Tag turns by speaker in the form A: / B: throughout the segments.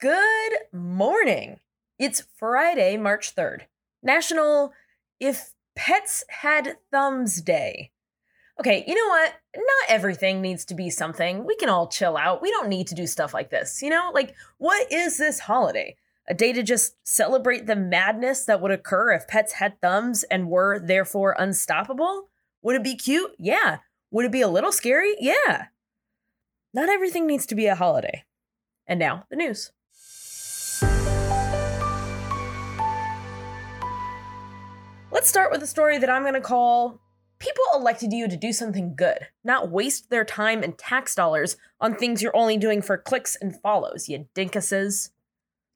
A: Good morning. It's Friday, March 3rd, National If Pets Had Thumbs Day. Okay, you know what? Not everything needs to be something. We can all chill out. We don't need to do stuff like this. You know, like, what is this holiday? A day to just celebrate the madness that would occur if pets had thumbs and were therefore unstoppable? Would it be cute? Yeah. Would it be a little scary? Yeah. Not everything needs to be a holiday. And now, the news. Let's start with a story that I'm going to call People elected you to do something good, not waste their time and tax dollars on things you're only doing for clicks and follows, you dinkuses.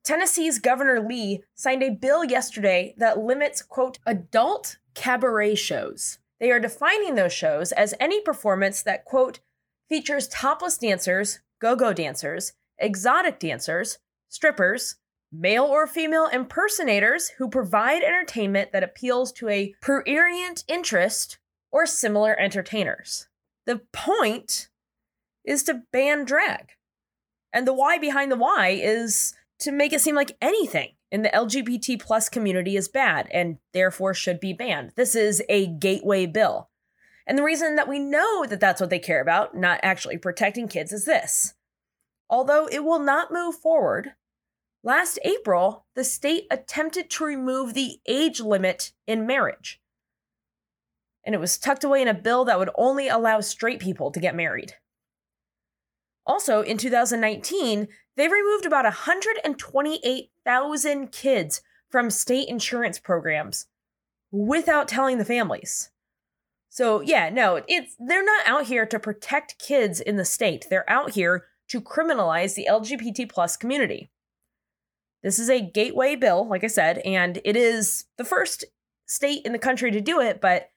A: Tennessee's Governor Lee signed a bill yesterday that limits, quote, adult cabaret shows. They are defining those shows as any performance that, quote, features topless dancers, go go dancers, exotic dancers, strippers, male or female impersonators who provide entertainment that appeals to a prurient interest or similar entertainers. The point is to ban drag. And the why behind the why is to make it seem like anything in the LGBT plus community is bad and therefore should be banned. This is a gateway bill. And the reason that we know that that's what they care about, not actually protecting kids, is this. Although it will not move forward, Last April, the state attempted to remove the age limit in marriage. And it was tucked away in a bill that would only allow straight people to get married. Also, in 2019, they removed about 128,000 kids from state insurance programs without telling the families. So, yeah, no, it's they're not out here to protect kids in the state. They're out here to criminalize the LGBT plus community. This is a gateway bill, like I said, and it is the first state in the country to do it, but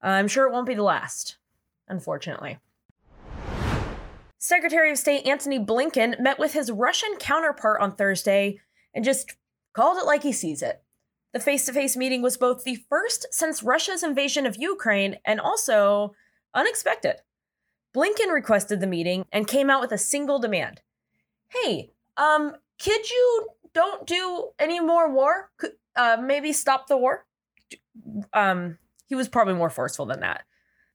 A: I'm sure it won't be the last, unfortunately. Secretary of State Antony Blinken met with his Russian counterpart on Thursday and just called it like he sees it. The face to face meeting was both the first since Russia's invasion of Ukraine and also unexpected. Blinken requested the meeting and came out with a single demand. Hey, um, could you don't do any more war. Uh, maybe stop the war. Um, he was probably more forceful than that.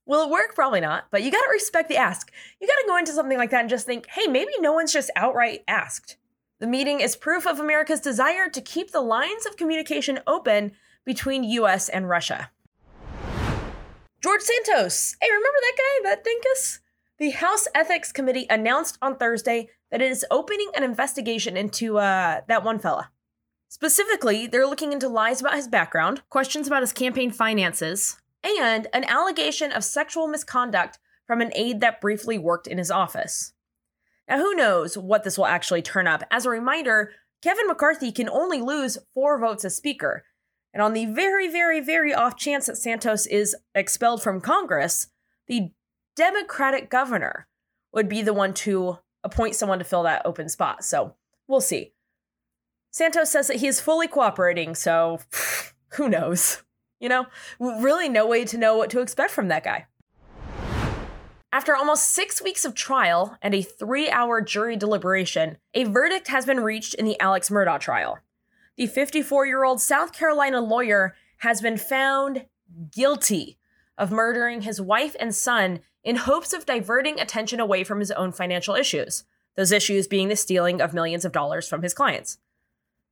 A: Will it work? Probably not. But you got to respect the ask. You got to go into something like that and just think, hey, maybe no one's just outright asked. The meeting is proof of America's desire to keep the lines of communication open between US and Russia. George Santos. Hey, remember that guy, that dinkus? The House Ethics Committee announced on Thursday that it is opening an investigation into uh, that one fella. Specifically, they're looking into lies about his background, questions about his campaign finances, and an allegation of sexual misconduct from an aide that briefly worked in his office. Now, who knows what this will actually turn up? As a reminder, Kevin McCarthy can only lose four votes as Speaker. And on the very, very, very off chance that Santos is expelled from Congress, the Democratic governor would be the one to appoint someone to fill that open spot. So we'll see. Santos says that he is fully cooperating, so who knows? You know, really no way to know what to expect from that guy. After almost six weeks of trial and a three hour jury deliberation, a verdict has been reached in the Alex Murdaugh trial. The 54 year old South Carolina lawyer has been found guilty of murdering his wife and son in hopes of diverting attention away from his own financial issues, those issues being the stealing of millions of dollars from his clients.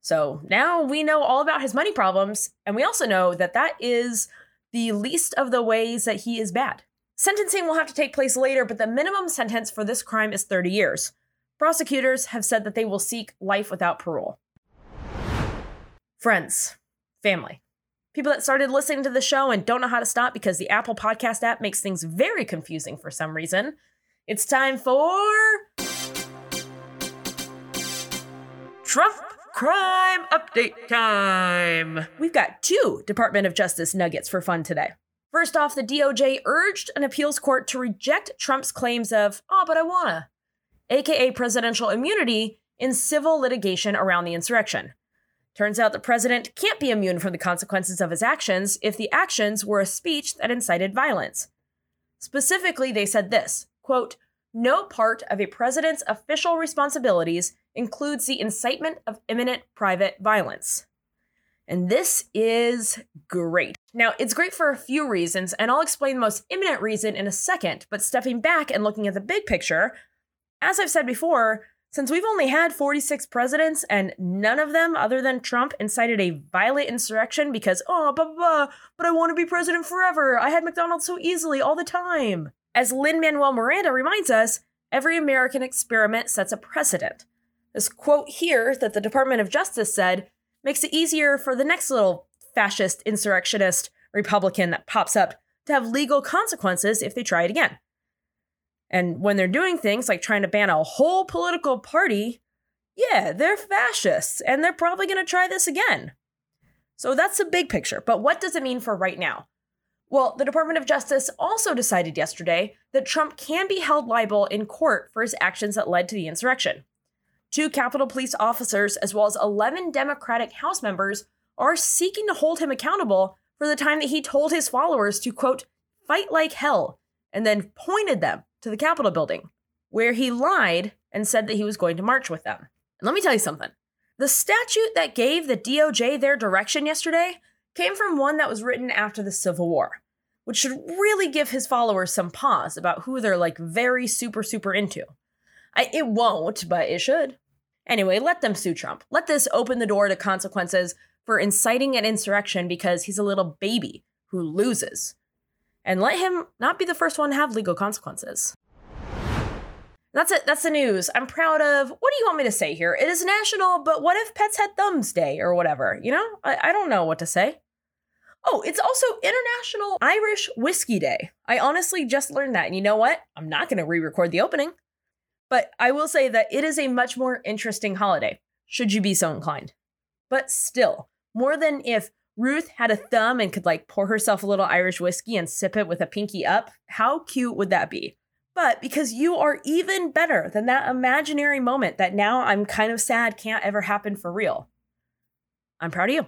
A: So now we know all about his money problems, and we also know that that is the least of the ways that he is bad. Sentencing will have to take place later, but the minimum sentence for this crime is 30 years. Prosecutors have said that they will seek life without parole. Friends, family, people that started listening to the show and don't know how to stop because the Apple Podcast app makes things very confusing for some reason. It's time for Trump Crime Update Time. We've got two Department of Justice nuggets for fun today. First off, the DOJ urged an appeals court to reject Trump's claims of, oh, but I wanna, aka presidential immunity in civil litigation around the insurrection. Turns out the president can't be immune from the consequences of his actions if the actions were a speech that incited violence. Specifically, they said this quote, no part of a president's official responsibilities includes the incitement of imminent private violence. And this is great. Now, it's great for a few reasons, and I'll explain the most imminent reason in a second. But stepping back and looking at the big picture, as I've said before, since we've only had 46 presidents and none of them, other than Trump, incited a violent insurrection because, oh, blah, blah, blah, but I want to be president forever. I had McDonald's so easily all the time. As Lin Manuel Miranda reminds us, every American experiment sets a precedent. This quote here that the Department of Justice said makes it easier for the next little fascist, insurrectionist Republican that pops up to have legal consequences if they try it again. And when they're doing things like trying to ban a whole political party, yeah, they're fascists and they're probably going to try this again. So that's the big picture. But what does it mean for right now? Well, the Department of Justice also decided yesterday that Trump can be held liable in court for his actions that led to the insurrection. Two Capitol Police officers, as well as 11 Democratic House members, are seeking to hold him accountable for the time that he told his followers to, quote, fight like hell, and then pointed them to the Capitol building, where he lied and said that he was going to march with them. And let me tell you something the statute that gave the DOJ their direction yesterday came from one that was written after the Civil War, which should really give his followers some pause about who they're like very super, super into. I, it won't, but it should. Anyway, let them sue Trump. Let this open the door to consequences for inciting an insurrection because he's a little baby who loses and let him not be the first one to have legal consequences. That's it. That's the news. I'm proud of. What do you want me to say here? It is national, but what if pets had thumbs day or whatever? You know, I, I don't know what to say. Oh, it's also International Irish Whiskey Day. I honestly just learned that. And you know what? I'm not going to re record the opening. But I will say that it is a much more interesting holiday, should you be so inclined. But still, more than if Ruth had a thumb and could like pour herself a little Irish whiskey and sip it with a pinky up. How cute would that be? But because you are even better than that imaginary moment that now I'm kind of sad can't ever happen for real, I'm proud of you.